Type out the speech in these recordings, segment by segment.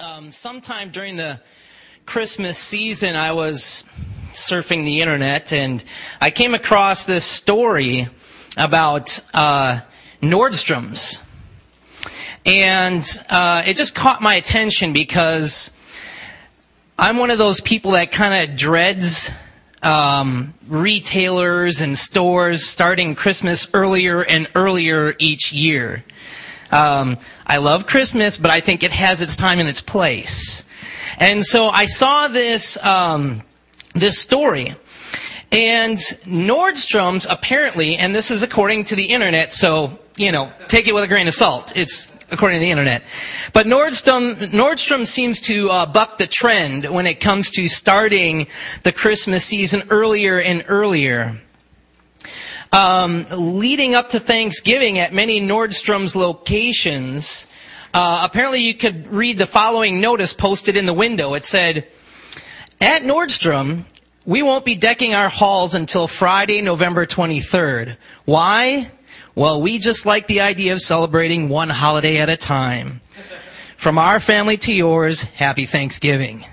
um, sometime during the Christmas season, I was surfing the internet and I came across this story about uh, Nordstrom's. And uh, it just caught my attention because I'm one of those people that kind of dreads um, retailers and stores starting Christmas earlier and earlier each year. Um, I love Christmas, but I think it has its time and its place. And so I saw this um, this story. And Nordstrom's apparently, and this is according to the internet, so, you know, take it with a grain of salt. It's according to the internet. But Nordstrom, Nordstrom seems to uh, buck the trend when it comes to starting the Christmas season earlier and earlier. Um, leading up to Thanksgiving at many Nordstrom's locations, uh, apparently you could read the following notice posted in the window. It said, at Nordstrom, we won't be decking our halls until Friday, November 23rd. Why? Well, we just like the idea of celebrating one holiday at a time. From our family to yours, happy Thanksgiving.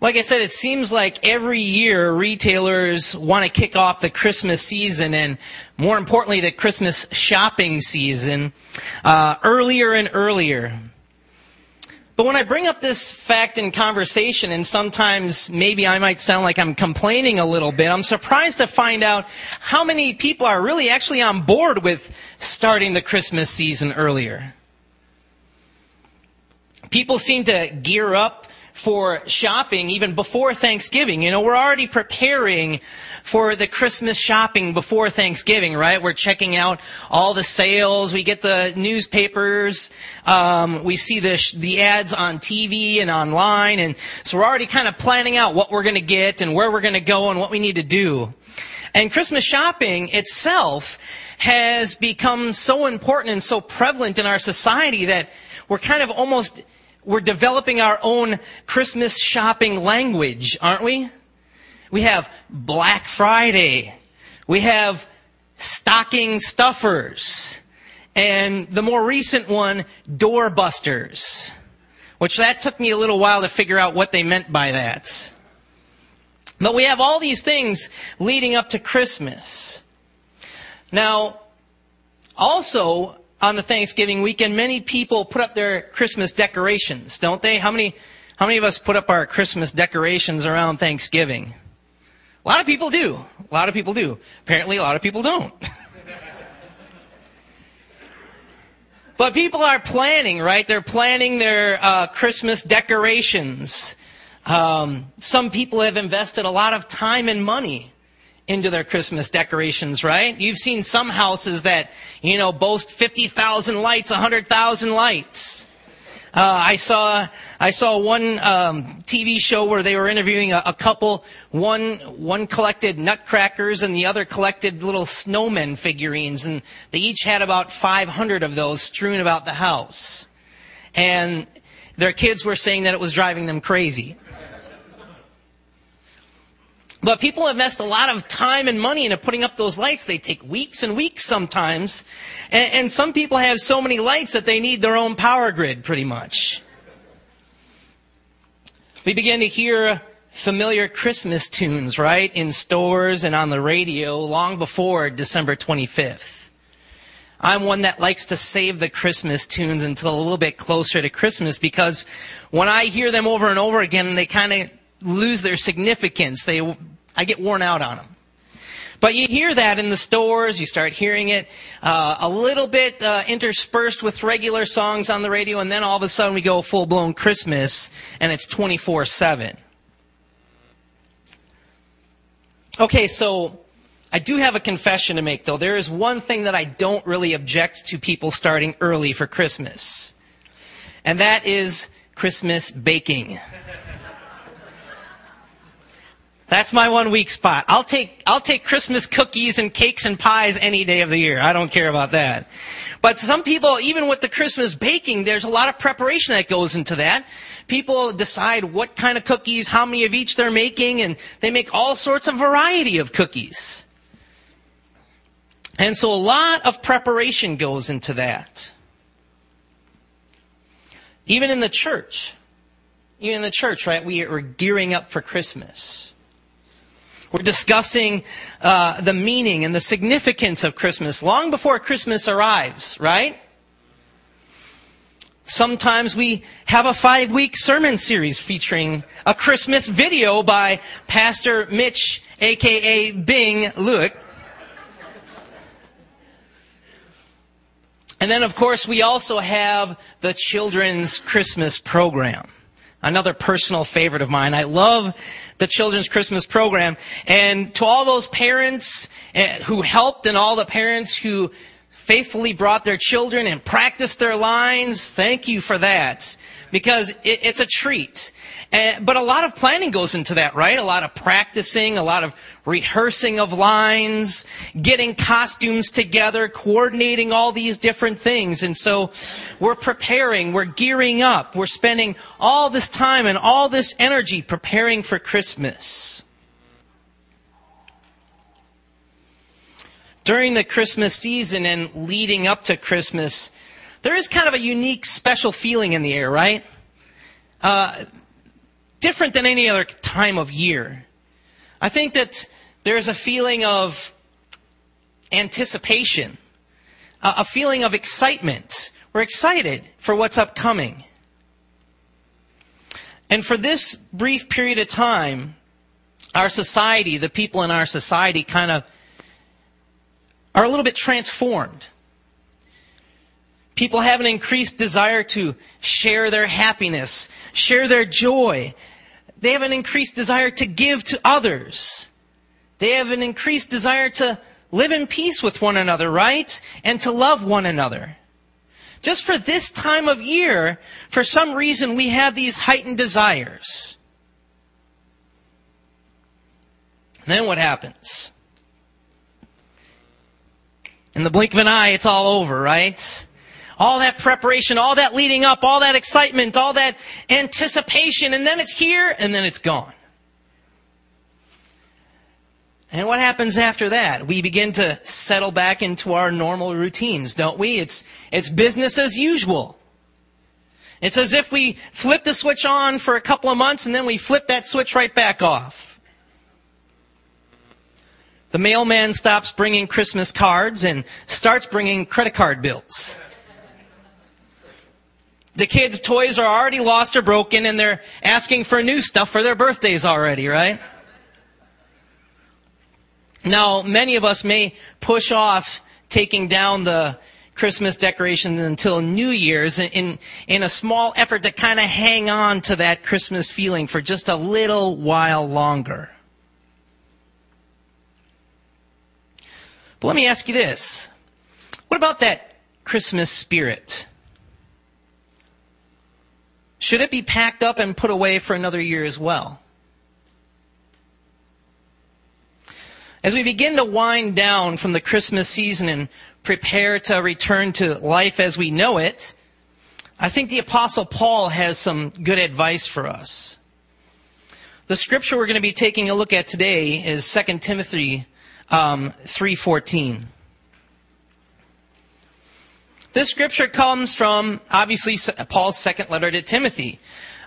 Like I said, it seems like every year retailers want to kick off the Christmas season and more importantly, the Christmas shopping season uh, earlier and earlier. But when I bring up this fact in conversation, and sometimes maybe I might sound like I'm complaining a little bit, I'm surprised to find out how many people are really actually on board with starting the Christmas season earlier. People seem to gear up for shopping even before Thanksgiving. You know, we're already preparing for the Christmas shopping before Thanksgiving, right? We're checking out all the sales. We get the newspapers. Um, we see the sh- the ads on TV and online, and so we're already kind of planning out what we're going to get and where we're going to go and what we need to do. And Christmas shopping itself has become so important and so prevalent in our society that we're kind of almost we're developing our own Christmas shopping language, aren't we? We have Black Friday. We have stocking stuffers. And the more recent one, doorbusters. Which that took me a little while to figure out what they meant by that. But we have all these things leading up to Christmas. Now, also, on the Thanksgiving weekend, many people put up their Christmas decorations, don't they? How many, how many of us put up our Christmas decorations around Thanksgiving? A lot of people do. A lot of people do. Apparently, a lot of people don't. but people are planning, right? They're planning their uh, Christmas decorations. Um, some people have invested a lot of time and money into their Christmas decorations, right? You've seen some houses that, you know, boast 50,000 lights, 100,000 lights. Uh, I saw I saw one um, TV show where they were interviewing a, a, couple. One one collected nutcrackers and the other collected little snowmen figurines, and they each had about 500 of those strewn about the house. And their kids were saying that it was driving them crazy. But people invest a lot of time and money into putting up those lights. They take weeks and weeks sometimes. And, and, some people have so many lights that they need their own power grid, pretty much. We begin to hear familiar Christmas tunes, right, in stores and on the radio long before December 25th. I'm one that likes to save the Christmas tunes until a little bit closer to Christmas because when I hear them over and over again, they kind of lose their significance. They, I get worn out on them. But you hear that in the stores, you start hearing it uh, a little bit uh, interspersed with regular songs on the radio, and then all of a sudden we go full blown Christmas, and it's 24 7. Okay, so I do have a confession to make, though. There is one thing that I don't really object to people starting early for Christmas, and that is Christmas baking. That's my one weak spot. I'll take, I'll take Christmas cookies and cakes and pies any day of the year. I don't care about that. But some people, even with the Christmas baking, there's a lot of preparation that goes into that. People decide what kind of cookies, how many of each they're making, and they make all sorts of variety of cookies. And so a lot of preparation goes into that. Even in the church, even in the church, right, we are gearing up for Christmas. We're discussing uh, the meaning and the significance of Christmas long before Christmas arrives, right? Sometimes we have a five week sermon series featuring a Christmas video by Pastor Mitch, aka Bing Luke. And then, of course, we also have the children's Christmas program. Another personal favorite of mine. I love the children's Christmas program. And to all those parents eh, who helped and all the parents who faithfully brought their children and practiced their lines, thank you for that because it, it's a treat. And, but a lot of planning goes into that, right? A lot of practicing, a lot of rehearsing of lines, getting costumes together, coordinating all these different things. And so we're preparing, we're gearing up, we're spending all this time and all this energy preparing for Christmas. During the Christmas season and leading up to Christmas, there is kind of a unique, special feeling in the air, right? Uh, different than any other time of year. I think that there's a feeling of anticipation, a feeling of excitement. We're excited for what's upcoming. And for this brief period of time, our society, the people in our society kind of are a little bit transformed. People have an increased desire to share their happiness, share their joy. They have an increased desire to give to others. They have an increased desire to live in peace with one another, right? And to love one another. Just for this time of year, for some reason, we have these heightened desires. Then what happens? In the blink of an eye, it's all over, right? all that preparation, all that leading up, all that excitement, all that anticipation, and then it's here and then it's gone. And what happens after that? We begin to settle back into our normal routines, don't we? It's, it's business as usual. It's as if we flip the switch on for a couple of months and then we flip that switch right back off. The mailman stops bringing Christmas cards and starts bringing credit card bills the kids' toys are already lost or broken and they're asking for new stuff for their birthdays already, right? Now, many of us may push off taking down the Christmas decorations until New Year's in, in a small effort to kind of hang on to that Christmas feeling for just a little while longer. But let me ask you this. What about that Christmas spirit? Should it be packed up and put away for another year as well? As we begin to wind down from the Christmas season and prepare to return to life as we know it, I think the apostle Paul has some good advice for us. The scripture we're going to be taking a look at today is 2 Timothy um, 3.14. This scripture comes from, obviously, Paul's second letter to Timothy.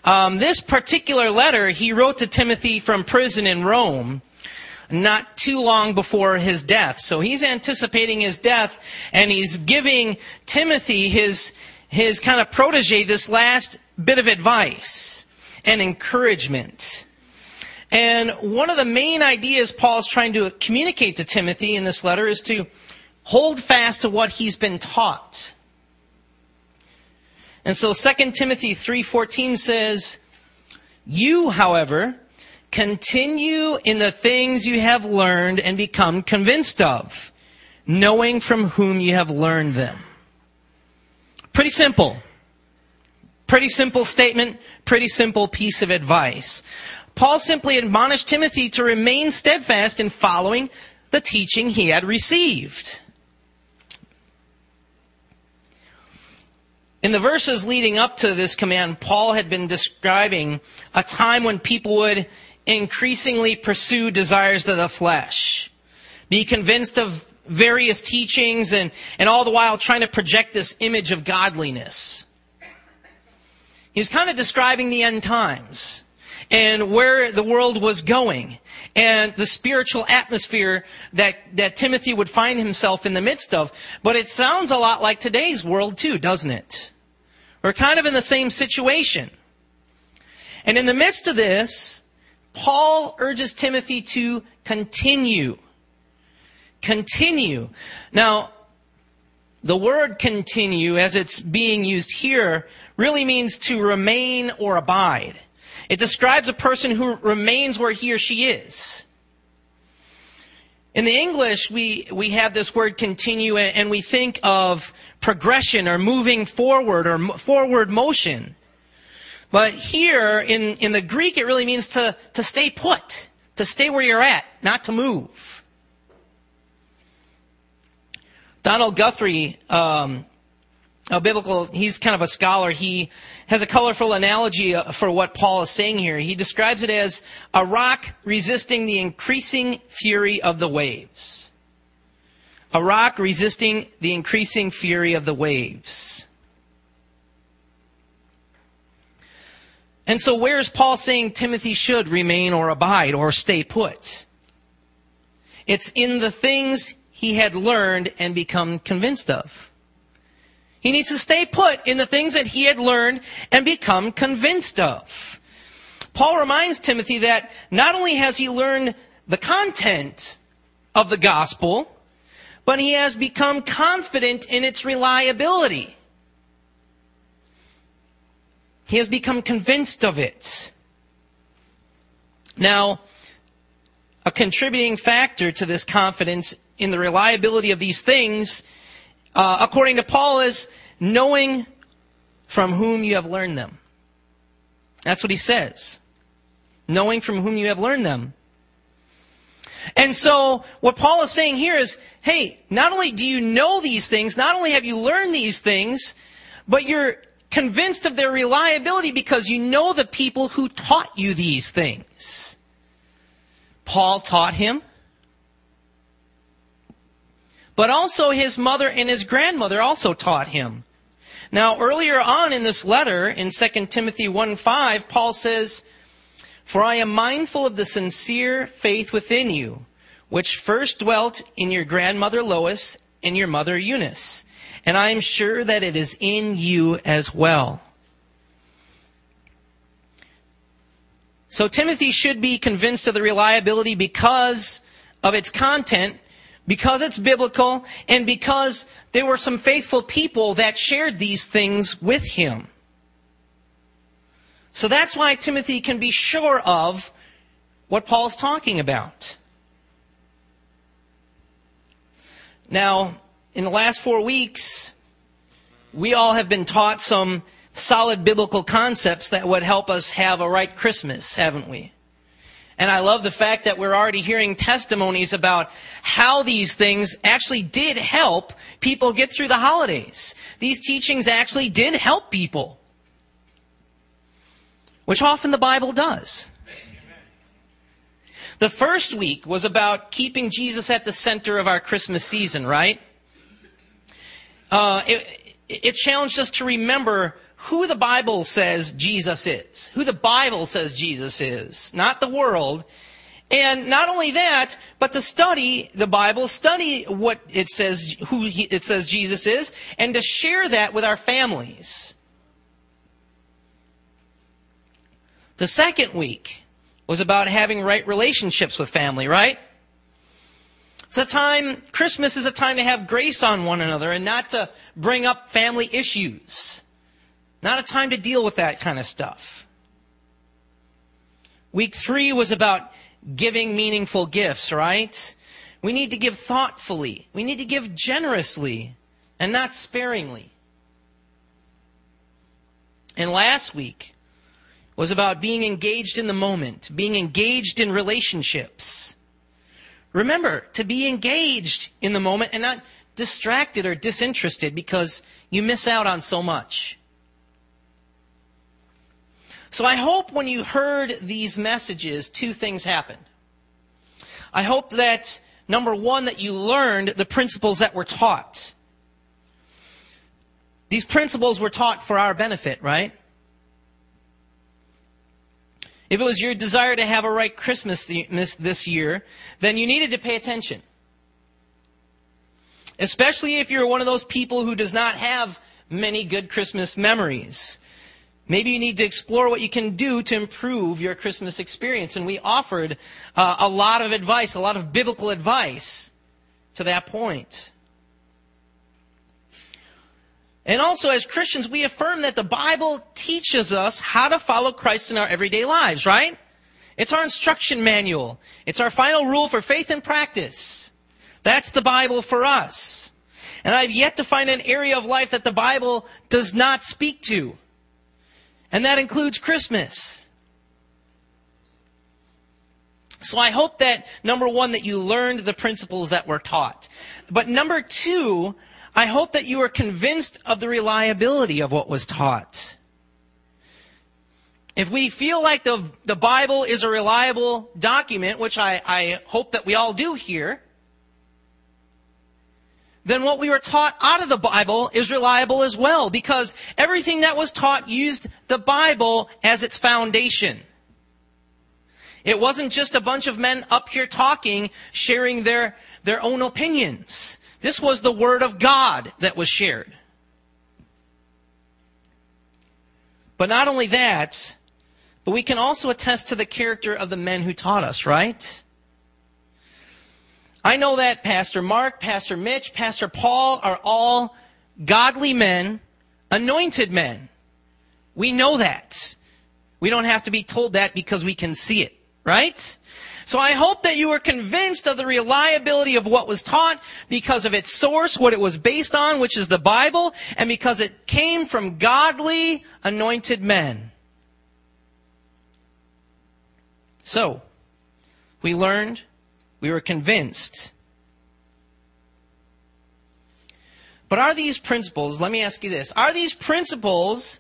Um, this particular letter he wrote to Timothy from prison in Rome not too long before his death. So he's anticipating his death and he's giving Timothy, his, his kind of protege, this last bit of advice and encouragement. And one of the main ideas Paul's trying to communicate to Timothy in this letter is to hold fast to what he's been taught. And so 2 Timothy 3:14 says, "You, however, continue in the things you have learned and become convinced of, knowing from whom you have learned them." Pretty simple. Pretty simple statement, pretty simple piece of advice. Paul simply admonished Timothy to remain steadfast in following the teaching he had received. In the verses leading up to this command, Paul had been describing a time when people would increasingly pursue desires of the flesh, be convinced of various teachings, and, and all the while trying to project this image of godliness. He was kind of describing the end times and where the world was going and the spiritual atmosphere that, that Timothy would find himself in the midst of. But it sounds a lot like today's world too, doesn't it? We're kind of in the same situation. And in the midst of this, Paul urges Timothy to continue. Continue. Now, the word continue, as it's being used here, really means to remain or abide. It describes a person who remains where he or she is. In the English, we, we have this word continue and we think of progression or moving forward or forward motion. But here in, in the Greek, it really means to, to stay put, to stay where you're at, not to move. Donald Guthrie, um, a biblical, he's kind of a scholar. He has a colorful analogy uh, for what Paul is saying here. He describes it as a rock resisting the increasing fury of the waves. A rock resisting the increasing fury of the waves. And so where is Paul saying Timothy should remain or abide or stay put? It's in the things he had learned and become convinced of. He needs to stay put in the things that he had learned and become convinced of. Paul reminds Timothy that not only has he learned the content of the gospel, but he has become confident in its reliability. He has become convinced of it. Now, a contributing factor to this confidence in the reliability of these things uh, according to Paul, is knowing from whom you have learned them. That's what he says. Knowing from whom you have learned them. And so, what Paul is saying here is, hey, not only do you know these things, not only have you learned these things, but you're convinced of their reliability because you know the people who taught you these things. Paul taught him but also his mother and his grandmother also taught him. Now, earlier on in this letter, in 2 Timothy 1 5, Paul says, For I am mindful of the sincere faith within you, which first dwelt in your grandmother Lois and your mother Eunice, and I am sure that it is in you as well. So Timothy should be convinced of the reliability because of its content because it's biblical and because there were some faithful people that shared these things with him. So that's why Timothy can be sure of what Paul's talking about. Now, in the last four weeks, we all have been taught some solid biblical concepts that would help us have a right Christmas, haven't we? And I love the fact that we're already hearing testimonies about how these things actually did help people get through the holidays. These teachings actually did help people. Which often the Bible does. The first week was about keeping Jesus at the center of our Christmas season, right? Uh, it, it challenged us to remember who the Bible says Jesus is. Who the Bible says Jesus is. Not the world. And not only that, but to study the Bible, study what it says, who it says Jesus is, and to share that with our families. The second week was about having right relationships with family, right? It's a time, Christmas is a time to have grace on one another and not to bring up family issues. Not a time to deal with that kind of stuff. Week three was about giving meaningful gifts, right? We need to give thoughtfully. We need to give generously and not sparingly. And last week was about being engaged in the moment, being engaged in relationships. Remember to be engaged in the moment and not distracted or disinterested because you miss out on so much. So I hope when you heard these messages, two things happened. I hope that, number one, that you learned the principles that were taught. These principles were taught for our benefit, right? if it was your desire to have a right Christmas this year, then you needed to pay attention. Especially if you're one of those people who does not have many good Christmas memories. Maybe you need to explore what you can do to improve your Christmas experience. And we offered uh, a lot of advice, a lot of biblical advice to that point. And also, as Christians, we affirm that the Bible teaches us how to follow Christ in our everyday lives, right? It's our instruction manual. It's our final rule for faith and practice. That's the Bible for us. And I've yet to find an area of life that the Bible does not speak to. And that includes Christmas. So I hope that, number one, that you learned the principles that were taught. But number two, I hope that you are convinced of the reliability of what was taught. If we feel like the, the Bible is a reliable document, which I, I hope that we all do here, then what we were taught out of the Bible is reliable as well, because everything that was taught used the Bible as its foundation. It wasn't just a bunch of men up here talking, sharing their, their own opinions. This was the Word of God that was shared. But not only that, but we can also attest to the character of the men who taught us, right? I know that Pastor Mark, Pastor Mitch, Pastor Paul are all godly men, anointed men. We know that. We don't have to be told that because we can see it, right? So I hope that you are convinced of the reliability of what was taught because of its source, what it was based on, which is the Bible, and because it came from godly, anointed men. So, we learned, we were convinced. But are these principles, let me ask you this, are these principles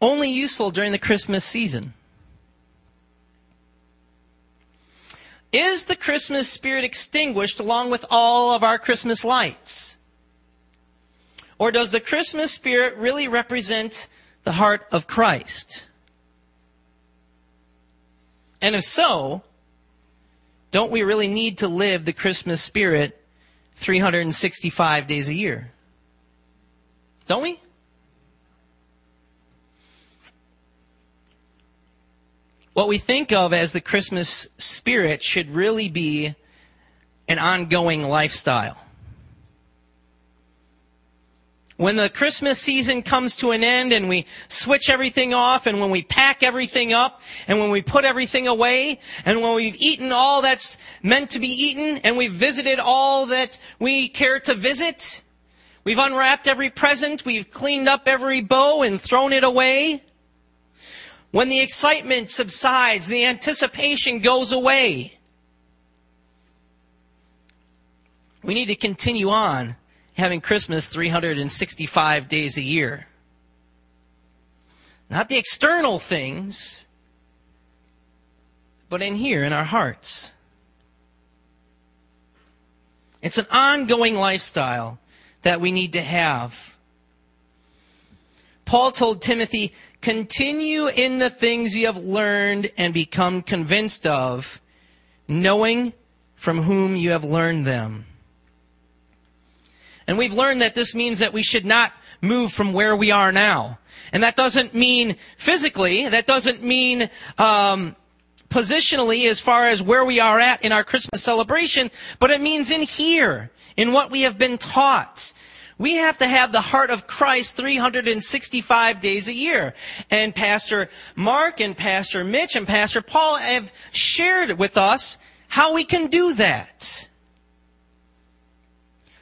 only useful during the Christmas season? Is the Christmas spirit extinguished along with all of our Christmas lights? Or does the Christmas spirit really represent the heart of Christ? And if so, don't we really need to live the Christmas spirit 365 days a year? Don't we? what we think of as the Christmas spirit should really be an ongoing lifestyle. When the Christmas season comes to an end and we switch everything off and when we pack everything up and when we put everything away and when we've eaten all that's meant to be eaten and we've visited all that we care to visit, we've unwrapped every present, we've cleaned up every bow and thrown it away, when the excitement subsides, the anticipation goes away. We need to continue on having Christmas 365 days a year. Not the external things, but in here, in our hearts. It's an ongoing lifestyle that we need to have. Paul told Timothy, Continue in the things you have learned and become convinced of, knowing from whom you have learned them. And we've learned that this means that we should not move from where we are now. And that doesn't mean physically, that doesn't mean um, positionally as far as where we are at in our Christmas celebration, but it means in here, in what we have been taught, we have to have the heart of Christ 365 days a year. And Pastor Mark and Pastor Mitch and Pastor Paul have shared with us how we can do that.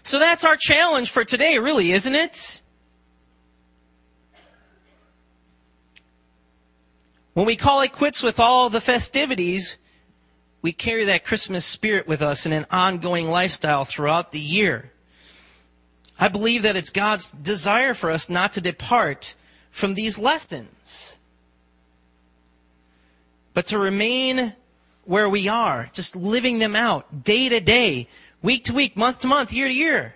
So that's our challenge for today, really, isn't it? When we call it quits with all the festivities, we carry that Christmas spirit with us in an ongoing lifestyle throughout the year. I believe that it's God's desire for us not to depart from these lessons, but to remain where we are, just living them out day to day, week to week, month to month, year to year.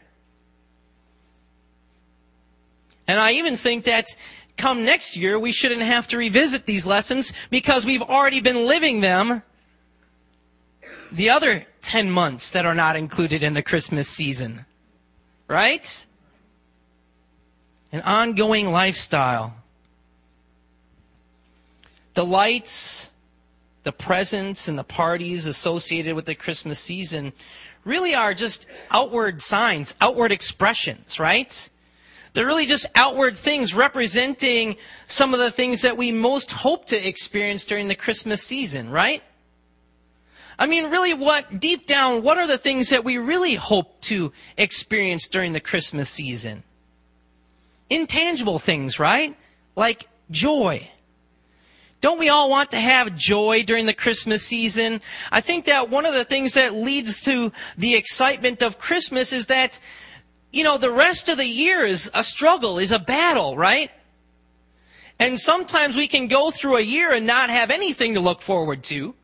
And I even think that's come next year, we shouldn't have to revisit these lessons because we've already been living them the other 10 months that are not included in the Christmas season. Right? An ongoing lifestyle. The lights, the presents, and the parties associated with the Christmas season really are just outward signs, outward expressions, right? They're really just outward things representing some of the things that we most hope to experience during the Christmas season, right? I mean, really, what, deep down, what are the things that we really hope to experience during the Christmas season? Intangible things, right? Like joy. Don't we all want to have joy during the Christmas season? I think that one of the things that leads to the excitement of Christmas is that you know, the rest of the year is a struggle, is a battle, right? And sometimes we can go through a year and not have anything to look forward to.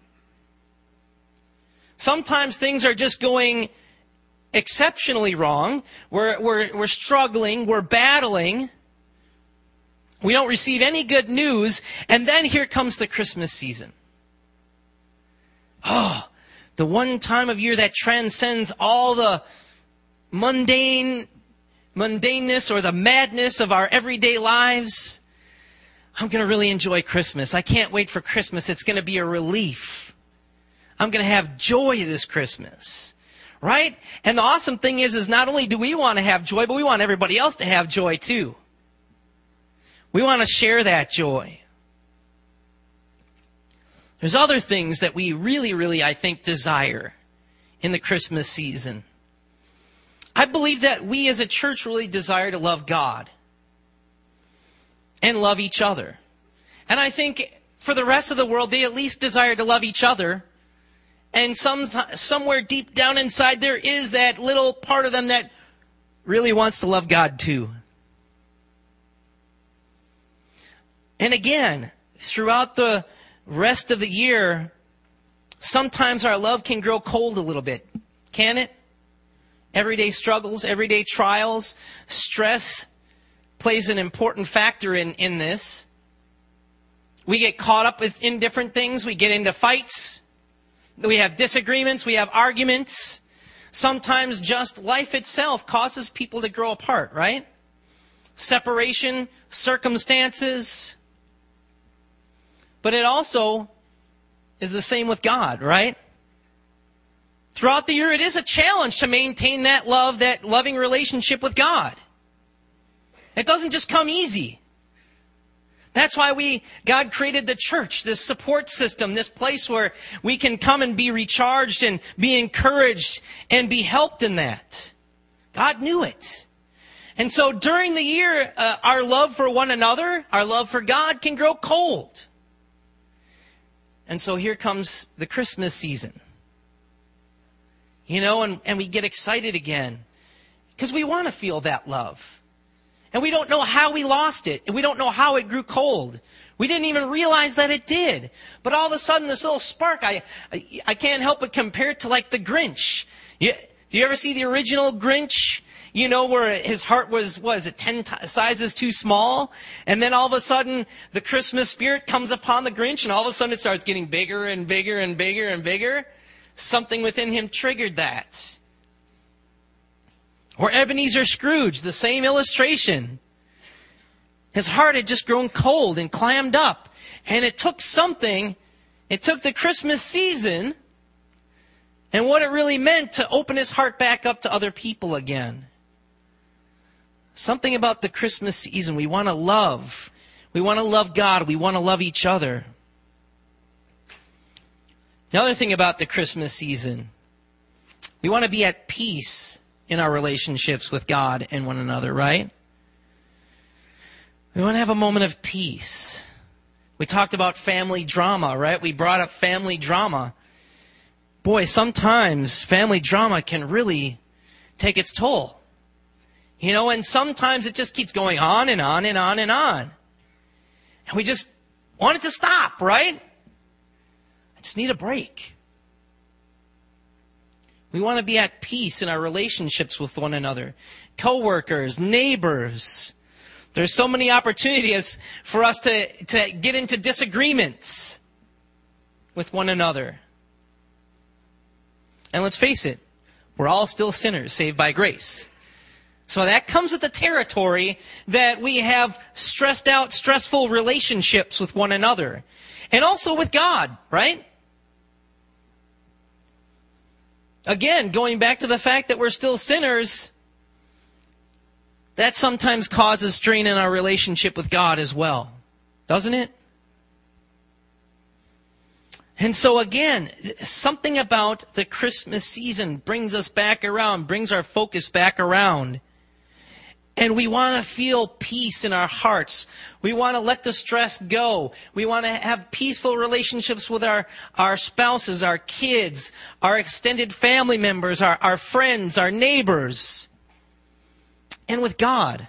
Sometimes things are just going exceptionally wrong. We're, we're, we're struggling. We're battling. We don't receive any good news. And then here comes the Christmas season. Oh, the one time of year that transcends all the mundane, mundaneness or the madness of our everyday lives, I'm going to really enjoy Christmas. I can't wait for Christmas. It's going to be a relief. I'm going to have joy this Christmas. Right? And the awesome thing is, is not only do we want to have joy, but we want everybody else to have joy too. We want to share that joy. There's other things that we really, really, I think, desire in the Christmas season. I believe that we as a church really desire to love God and love each other. And I think for the rest of the world, they at least desire to love each other. And some, somewhere deep down inside, there is that little part of them that really wants to love God too. And again, throughout the rest of the year, sometimes our love can grow cold a little bit. Can it? everyday struggles, everyday trials, stress plays an important factor in, in this. We get caught up with, in different things. We get into fights. We have disagreements. We have arguments. Sometimes just life itself causes people to grow apart, right? Separation, circumstances. But it also is the same with God, right? Throughout the year, it is a challenge to maintain that love, that loving relationship with God. It doesn't just come easy. That's why we, God created the church, this support system, this place where we can come and be recharged and be encouraged and be helped in that. God knew it. And so during the year, uh, our love for one another, our love for God can grow cold. And so here comes the Christmas season you know, and, and we get excited again because we want to feel that love. And we don't know how we lost it, and we don't know how it grew cold. We didn't even realize that it did. But all of a sudden, this little spark, I, I, I can't help but compare it to like the Grinch. You, do you ever see the original Grinch? You know, where his heart was, was it 10 t- sizes too small? And then all of a sudden, the Christmas spirit comes upon the Grinch, and all of a sudden it starts getting bigger and bigger and bigger and bigger. Something within him triggered that. Or Ebenezer Scrooge, the same illustration. His heart had just grown cold and clammed up. And it took something, it took the Christmas season and what it really meant to open his heart back up to other people again. Something about the Christmas season. We want to love. We want to love God. We want to love each other. Another thing about the Christmas season, we want to be at peace in our relationships with God and one another, right? We want to have a moment of peace. We talked about family drama, right? We brought up family drama. Boy, sometimes family drama can really take its toll. You know, and sometimes it just keeps going on and on and on and on. And we just want it to stop, right? just need a break. We want to be at peace in our relationships with one another, coworkers, neighbors, There's so many opportunities for us to, to get into disagreements with one another. And let's face it, we're all still sinners saved by grace. So that comes with the territory that we have stressed out, stressful relationships with one another. And also with God, right? Again, going back to the fact that we're still sinners, that sometimes causes strain in our relationship with God as well. Doesn't it? And so again, something about the Christmas season brings us back around, brings our focus back around. And we want to feel peace in our hearts. We want to let the stress go. We want to have peaceful relationships with our, our spouses, our kids, our extended family members, our, our friends, our neighbors, and with God.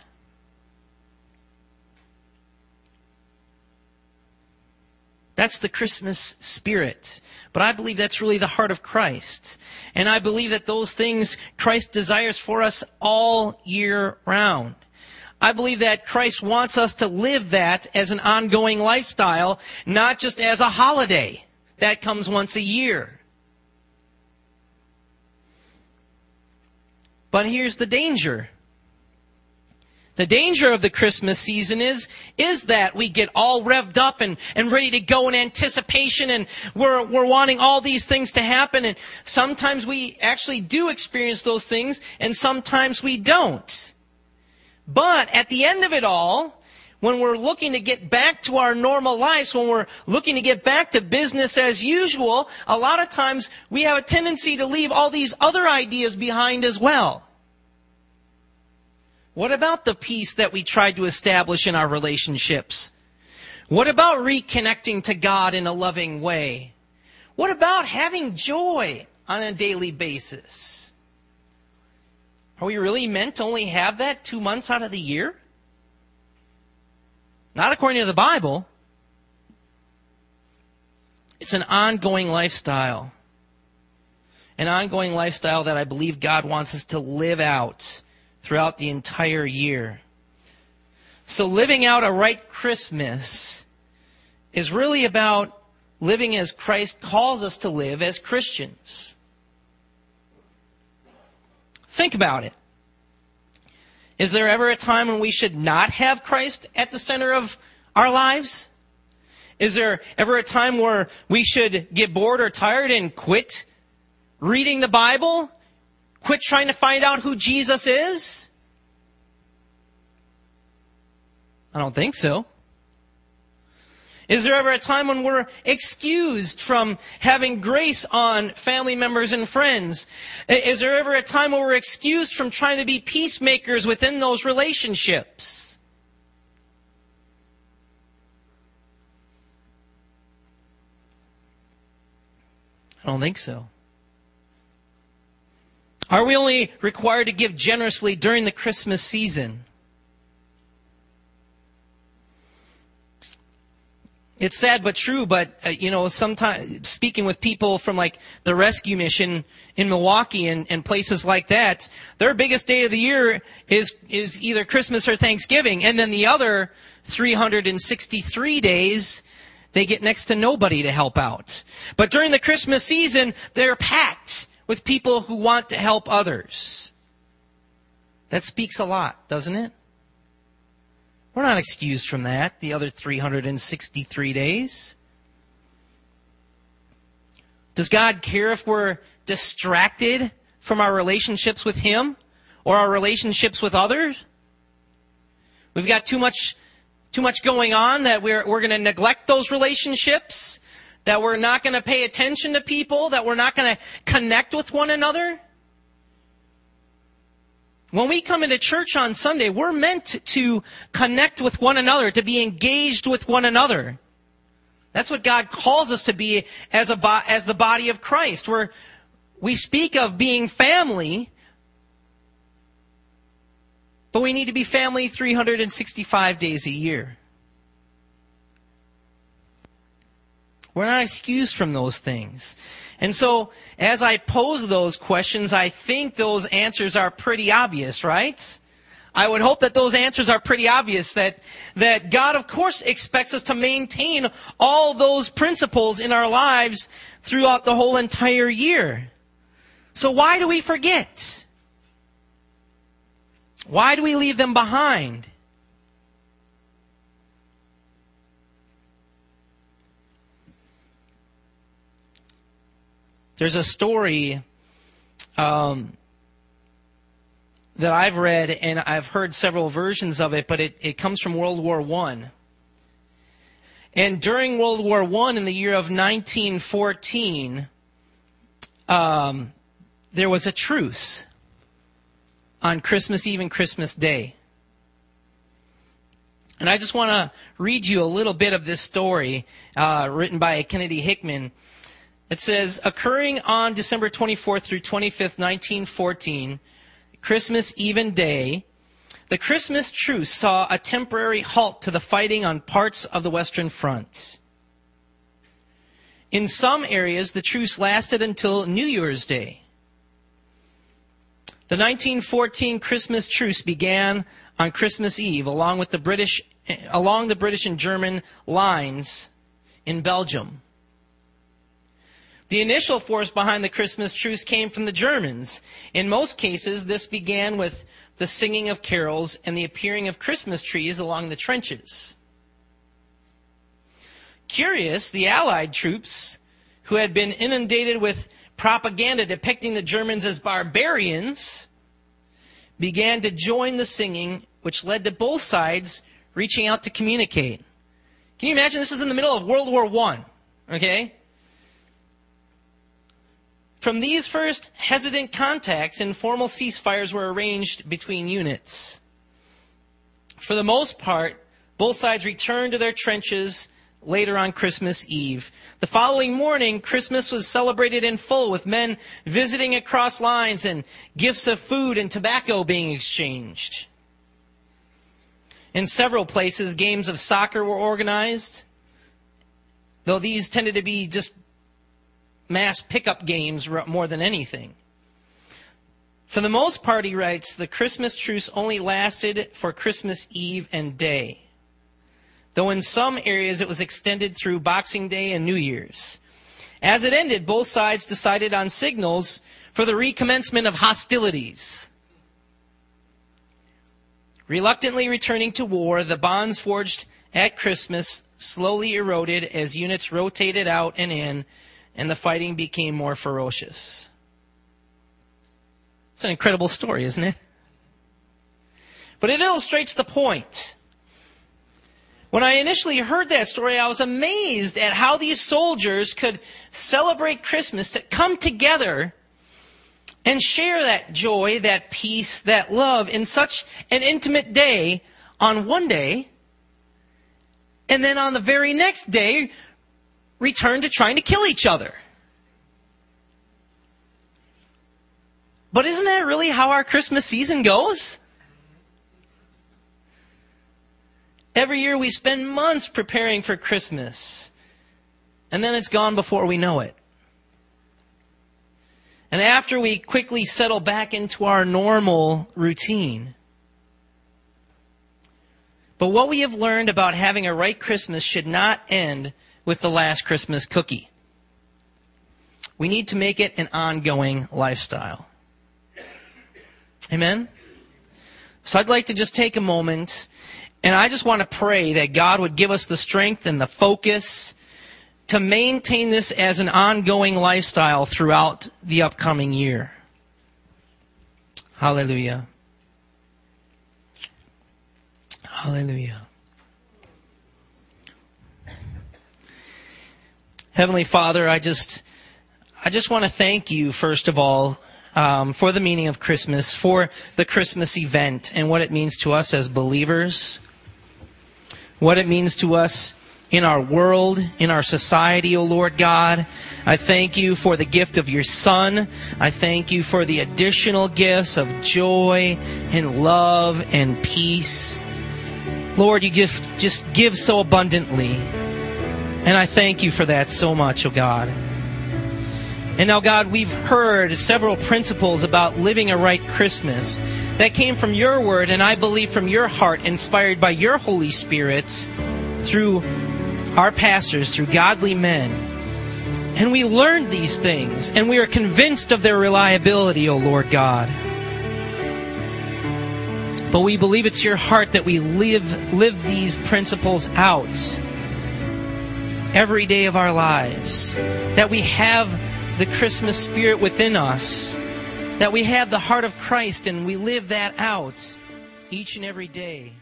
That's the Christmas spirit. But I believe that's really the heart of Christ. And I believe that those things Christ desires for us all year round. I believe that Christ wants us to live that as an ongoing lifestyle, not just as a holiday. That comes once a year. But here's the danger. The danger of the Christmas season is, is that we get all revved up and, and ready to go in anticipation and we're, we're wanting all these things to happen and sometimes we actually do experience those things and sometimes we don't. But at the end of it all, when we're looking to get back to our normal lives, when we're looking to get back to business as usual, a lot of times we have a tendency to leave all these other ideas behind as well. What about the peace that we tried to establish in our relationships? What about reconnecting to God in a loving way? What about having joy on a daily basis? Are we really meant to only have that two months out of the year? Not according to the Bible. It's an ongoing lifestyle. An ongoing lifestyle that I believe God wants us to live out throughout the entire year. So living out a right Christmas is really about living as Christ calls us to live as Christians. Think about it. Is there ever a time when we should not have Christ at the center of our lives? Is there ever a time where we should get bored or tired and quit reading the Bible Quit trying to find out who Jesus is? I don't think so. Is there ever a time when we're excused from having grace on family members and friends? Is there ever a time when we're excused from trying to be peacemakers within those relationships? I don't think so. Are we only required to give generously during the Christmas season? It's sad but true, but uh, you know, sometimes speaking with people from like the rescue mission in Milwaukee and, and places like that, their biggest day of the year is is either Christmas or Thanksgiving, and then the other 363 days they get next to nobody to help out. But during the Christmas season, they're packed with people who want to help others. That speaks a lot, doesn't it? We're not excused from that the other 363 days. Does God care if we're distracted from our relationships with Him or our relationships with others? We've got too much, too much going on that we're, we're going to neglect those relationships that we're not going to pay attention to people, that we're not going to connect with one another. When we come into church on Sunday, we're meant to connect with one another, to be engaged with one another. That's what God calls us to be as a as the body of Christ. Where we speak of being family, but we need to be family 365 days a year. We're not excused from those things. And so, as I pose those questions, I think those answers are pretty obvious, right? I would hope that those answers are pretty obvious that, that God of course expects us to maintain all those principles in our lives throughout the whole entire year. So why do we forget? Why do we leave them behind? There's a story um, that I've read, and I've heard several versions of it, but it, it comes from World War One. And during World War One, in the year of 1914, um, there was a truce on Christmas Eve and Christmas Day. And I just want to read you a little bit of this story uh, written by Kennedy Hickman. It says, occurring on December 24th through 25th, 1914, Christmas even day, the Christmas truce saw a temporary halt to the fighting on parts of the Western Front. In some areas, the truce lasted until New Year's Day. The 1914 Christmas truce began on Christmas Eve along with the British along the British and German lines in Belgium. The initial force behind the Christmas truce came from the Germans. In most cases, this began with the singing of carols and the appearing of Christmas trees along the trenches. Curious, the Allied troops, who had been inundated with propaganda depicting the Germans as barbarians, began to join the singing, which led to both sides reaching out to communicate. Can you imagine this is in the middle of World War I? Okay? From these first hesitant contacts, informal ceasefires were arranged between units. For the most part, both sides returned to their trenches later on Christmas Eve. The following morning, Christmas was celebrated in full with men visiting across lines and gifts of food and tobacco being exchanged. In several places, games of soccer were organized, though these tended to be just mass pickup games more than anything. For the most part, he writes, the Christmas truce only lasted for Christmas Eve and day, though in some areas it was extended through Boxing Day and New Year's. As it ended, both sides decided on signals for the recommencement of hostilities. Reluctantly returning to war, the bonds forged at Christmas slowly eroded as units rotated out and in and the fighting became more ferocious. It's an incredible story, isn't it? But it illustrates the point. When I initially heard that story, I was amazed at how these soldiers could celebrate Christmas, to come together and share that joy, that peace, that love in such an intimate day on one day, and then on the very next day, return to trying to kill each other. But isn't that really how our Christmas season goes? Every year we spend months preparing for Christmas, and then it's gone before we know it. And after we quickly settle back into our normal routine. But what we have learned about having a right Christmas should not end with the last Christmas cookie. We need to make it an ongoing lifestyle. Amen? So I'd like to just take a moment and I just want to pray that God would give us the strength and the focus to maintain this as an ongoing lifestyle throughout the upcoming year. Hallelujah. Hallelujah. Heavenly Father, I just, I just want to thank you, first of all, um, for the meaning of Christmas, for the Christmas event and what it means to us as believers, what it means to us in our world, in our society, O Lord God. I thank you for the gift of your Son. I thank you for the additional gifts of joy and love and peace. Lord, you give, just give so abundantly. And I thank you for that so much, oh God. And now, God, we've heard several principles about living a right Christmas. that came from your word, and I believe from your heart, inspired by your Holy Spirit through our pastors, through godly men. And we learned these things, and we are convinced of their reliability, O Lord God. But we believe it's your heart that we live, live these principles out every day of our lives. That we have the Christmas spirit within us. That we have the heart of Christ and we live that out each and every day.